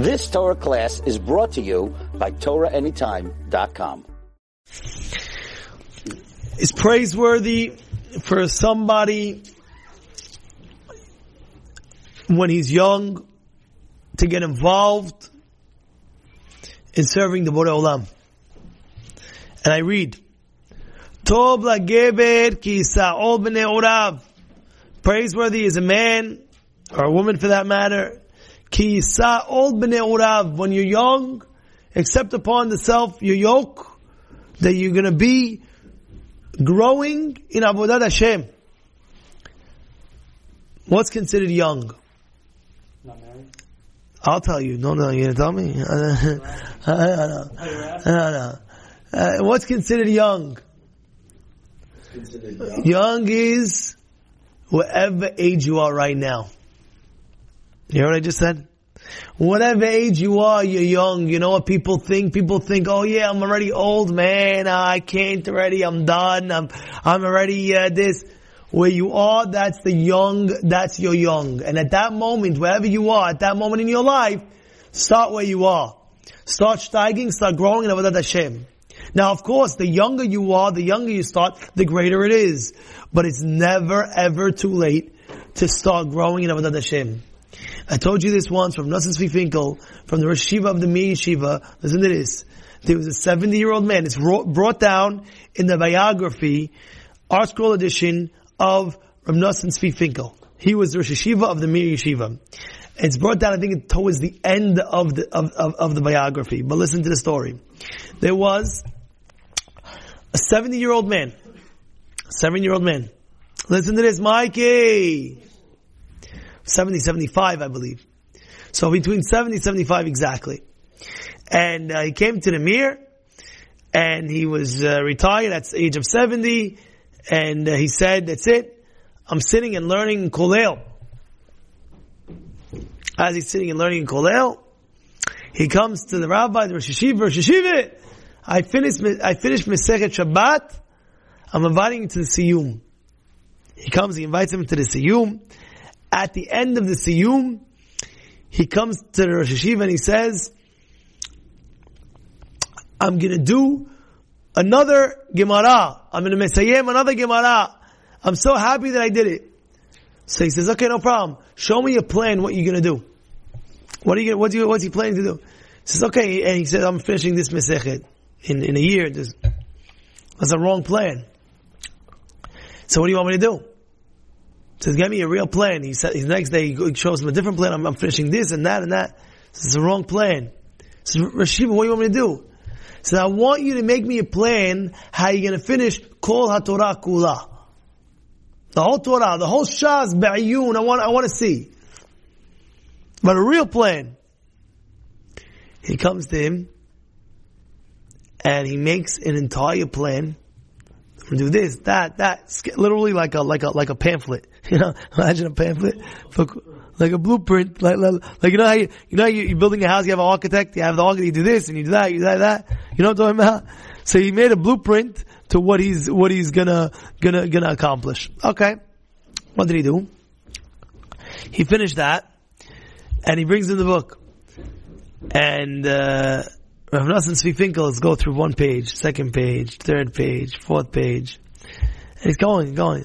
This Torah class is brought to you by TorahAnytime.com. It's praiseworthy for somebody when he's young to get involved in serving the Borei Olam. And I read, Tov lageber ki sa'ol. Praiseworthy is a man, or a woman for that matter, ki sa'ol b'nei orav. When you're young, accept upon the self your yoke, that you're gonna be growing in Avodat Hashem. What's considered young? Not married. I'll tell you. No, no, you're gonna tell me? I don't know. I don't know. Uh, what's considered young? Young is whatever age you are right now. You hear what I just said? Whatever age you are, you're young. You know what people think? People think, oh yeah, I'm already old, man. I can't already. I'm done. I'm, I'm already uh, this. Where you are, that's the young, that's your young. And at that moment, wherever you are, at that moment in your life, start where you are. Start steiging, start growing in Avodat Hashem. Now, of course, the younger you are, the younger you start, the greater it is. But it's never, ever too late to start growing in Avodat Hashem. I told you this once from Tzvi Finkel, from the Rosh Yeshiva of the Mir Yeshiva. Listen to this. There was a 70 year old man. It's brought down in the biography, ArtScroll edition of Rav Tzvi Finkel. He was the Rosh Yeshiva of the Mir Yeshiva. It's brought down, I think, towards the end of the, of, of, of the biography. But listen to the story. There was a 70 year old man. Seven year old man. Listen to this, Mikey. 70, 75, I believe. So between 70, 75 exactly. And uh, he came to the Mir, and he was uh, retired at the age of 70, and uh, he said, that's it. I'm sitting and learning in Kolel. As he's sitting and learning in Kolel, he comes to the rabbi, the Rosh Yeshiva, Rosh Yeshiva, I finished, I finished Masechet Shabbat, I'm inviting him to the Siyum. He comes, he invites him to the Siyum. At the end of the Siyum, he comes to the Rosh Yeshiva and he says, I'm gonna do another Gemara. I'm gonna Mesayem another Gemara. I'm so happy that I did it. So he says, okay, no problem. Show me your plan, what you're gonna do. What are you what's, you, what's he planning to do? He says, okay, and he says, I'm finishing this Mesechet in, in a year. That's a wrong plan. So what do you want me to do? Says, get me a real plan. He said, the next day he shows him a different plan. I'm, I'm finishing this and that and that. He says, it's a wrong plan. He says, Rashiva, what do you want me to do? He says, I want you to make me a plan how you're going to finish Kol HaTorah Kula. The whole Torah, the whole Shas, Be'ayun, I want, I want to see. But a real plan. He comes to him and he makes an entire plan. Do this, that, that, literally like a, like a, like a pamphlet. You know, imagine a pamphlet for, like a blueprint, like, like, like you know how you, you know you, are building a house, you have an architect, you have the architect, you do this and you do that, you do that. You know what I'm talking about? So he made a blueprint to what he's, what he's gonna, gonna, gonna accomplish. Okay. What did he do? He finished that, and he brings in the book. And, uh, Rav Nosson Tzvi Finkel go through one page, second page, third page, fourth page. And he's going, going.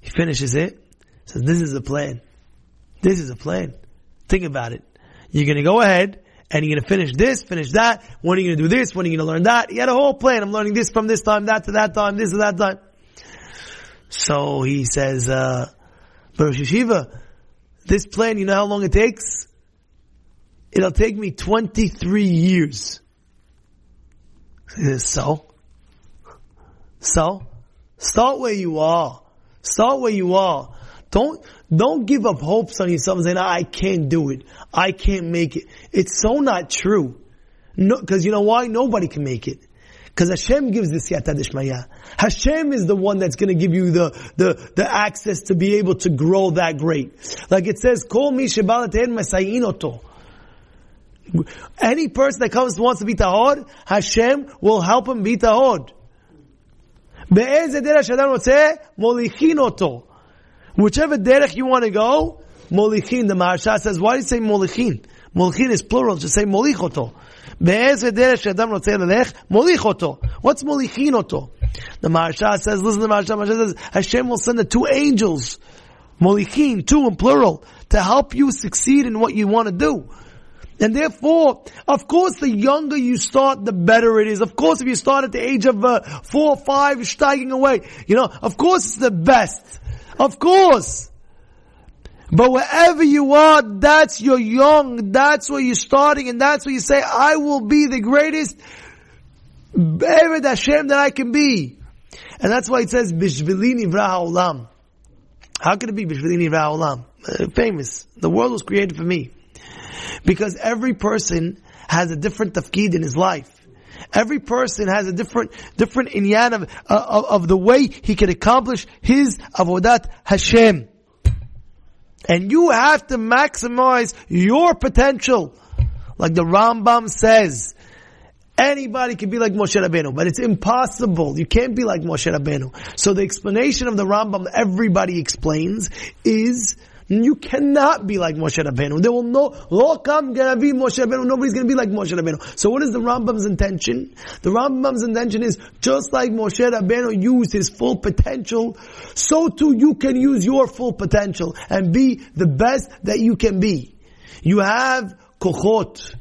He finishes it. Says, this is a plan. This is a plan. Think about it. You're gonna go ahead and you're gonna finish this, finish that. When are you gonna do this? When are you gonna learn that? He had a whole plan. I'm learning this from this time, that to that time, this to that time. So he says, uh, Yeshiva, this plan, you know how long it takes? It'll take me 23 years. Says, so? So? Start where you are. Start where you are. Don't, don't give up hopes on yourself and say, I can't do it. I can't make it. It's so not true. No, cause you know why? Nobody can make it. Cause Hashem gives the siyata dishmaya. Hashem is the one that's gonna give you the, the, the access to be able to grow that great. Like it says, call Kol mi oto. Any person that comes wants to be tahod, Hashem will help him be tahod. Whichever derech you want to go, molichin. The Maharsha says, why do you say molichin? Molichin is plural, just say molichoto. באיזה דרך שאדם רוצה ללך, מוליך אותו. What's מוליכין אותו? The Maharsha says, listen to the Maharsha, Maharsha says, Hashem will send the two angels, molichin, two in plural, to help you succeed in what you want to do. And therefore, of course, the younger you start, the better it is. Of course, if you start at the age of uh, four or five, steiging away, you know, of course it's the best. Of course. But wherever you are, that's your young, that's where you're starting, and that's where you say, I will be the greatest Eved Hashem that I can be. And that's why it says, Bishvilini Olam. How could it be Bishvilini Olam? Uh, famous. The world was created for me. Because every person has a different tafkid in his life. Every person has a different, different inyan of, uh, of, the way he can accomplish his avodat Hashem. And you have to maximize your potential. Like the Rambam says, anybody can be like Moshe Rabbeinu, but it's impossible. You can't be like Moshe Rabbeinu. So the explanation of the Rambam everybody explains is you cannot be like Moshe Rabbeinu. There will no, Lokam be Moshe Rabbeinu. Nobody's gonna be like Moshe Rabbeinu. So what is the Rambam's intention? The Rambam's intention is just like Moshe Rabbeinu used his full potential, so too you can use your full potential and be the best that you can be. You have kochot.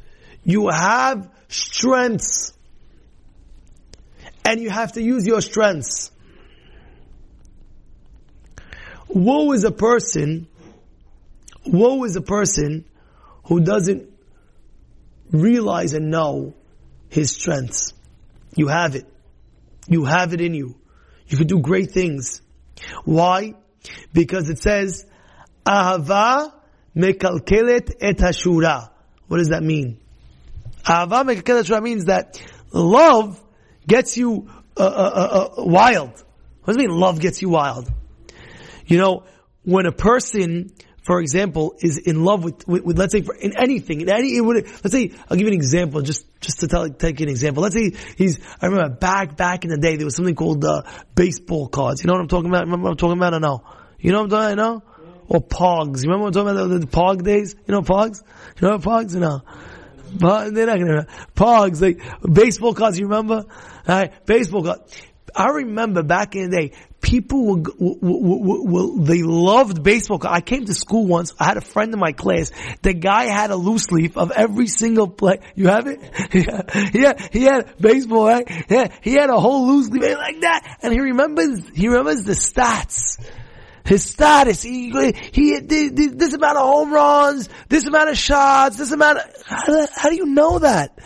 You have strengths. And you have to use your strengths. Woe is a person Woe is a person who doesn't realize and know his strengths. You have it. You have it in you. You can do great things. Why? Because it says, Ahava mekalkelet et hashura. What does that mean? Ahava mekalkelet hashura means that love gets you uh, uh, uh, uh, wild. What does it mean love gets you wild? You know, when a person for example, is in love with, with, with let's say, for, in anything, in any, would, let's say, I'll give you an example, just, just to tell, take an example. Let's say he's, I remember back, back in the day, there was something called, uh, baseball cards. You know what I'm talking about? Remember what I'm talking about or no? You know what I'm talking about? Know? Or Pogs. You remember what I'm talking about? The, the Pog days? You know Pogs? You know Pogs or no? But they're not gonna, Pogs, like, baseball cards, you remember? Alright, baseball cards. I remember back in the day, people were, they loved baseball. I came to school once. I had a friend in my class. The guy had a loose leaf of every single play. You have it? yeah, he had baseball, right? Yeah, he had a whole loose leaf like that. And he remembers, he remembers the stats. His status, he, he, this amount of home runs, this amount of shots, this amount of, how how do you know that?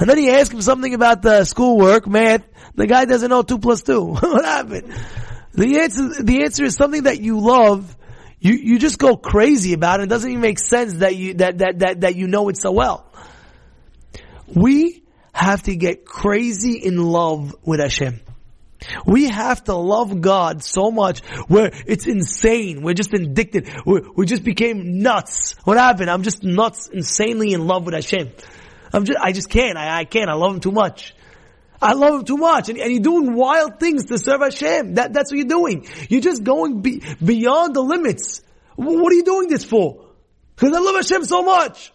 And then he asked him something about the schoolwork, math. The guy doesn't know two plus two. what happened? The answer, the answer is something that you love. You, you just go crazy about it. It doesn't even make sense that you, that, that, that, that you know it so well. We have to get crazy in love with Hashem. We have to love God so much where it's insane. We're just addicted. We're, we just became nuts. What happened? I'm just nuts, insanely in love with Hashem. I'm just, I just can't. I, I can't. I love him too much. I love him too much. And, and, you're doing wild things to serve Hashem. That, that's what you're doing. You're just going be, beyond the limits. What are you doing this for? Because I love Hashem so much.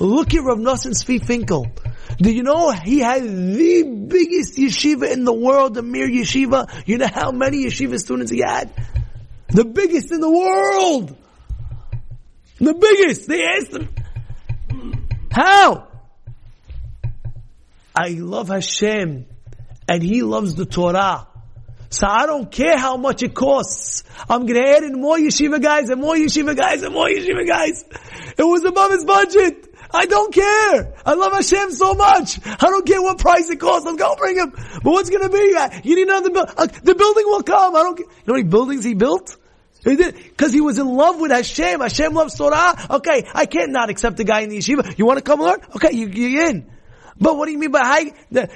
Look at Rav Nosson Tzvi Finkel. Do you know he had the biggest yeshiva in the world, the Mir Yeshiva? You know how many yeshiva students he had? The biggest in the world! The biggest! They asked him, how? I love Hashem and He loves the Torah. So I don't care how much it costs. I'm gonna add in more yeshiva guys and more yeshiva guys and more yeshiva guys. It was above his budget. I don't care. I love Hashem so much. I don't care what price it costs. I'm gonna bring him. But what's gonna be? You need another building. Uh, the building will come. I don't care. You know how many buildings he built? He did because he was in love with Hashem. Hashem loves Torah. Okay, I can't not accept the guy in the yeshiva. You want to come learn? Okay, you, you're in. But what do you mean by?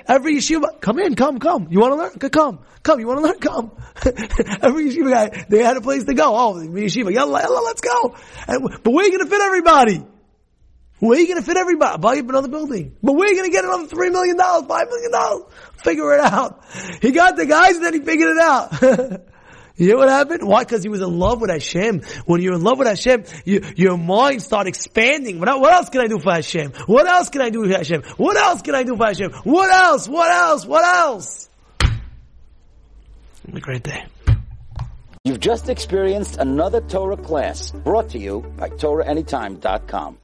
Every yeshiva, come in, come, come. You want to learn? Come, come. You want to learn? Come. every yeshiva guy, they had a place to go. Oh, yeshiva, yalla, yalla, let's go. And, but where are you going to fit everybody? Where are you going to fit everybody? Buy you another building. But where are you going to get another three million dollars, five million dollars? Figure it out. He got the guys and then he figured it out. You know what happened? Why? Because he was in love with Hashem. When you're in love with Hashem, you, your mind start expanding. What, what else can I do for Hashem? What else can I do for Hashem? What else can I do for Hashem? What else? What else? What else? Have a great day. You've just experienced another Torah class brought to you by TorahAnytime.com.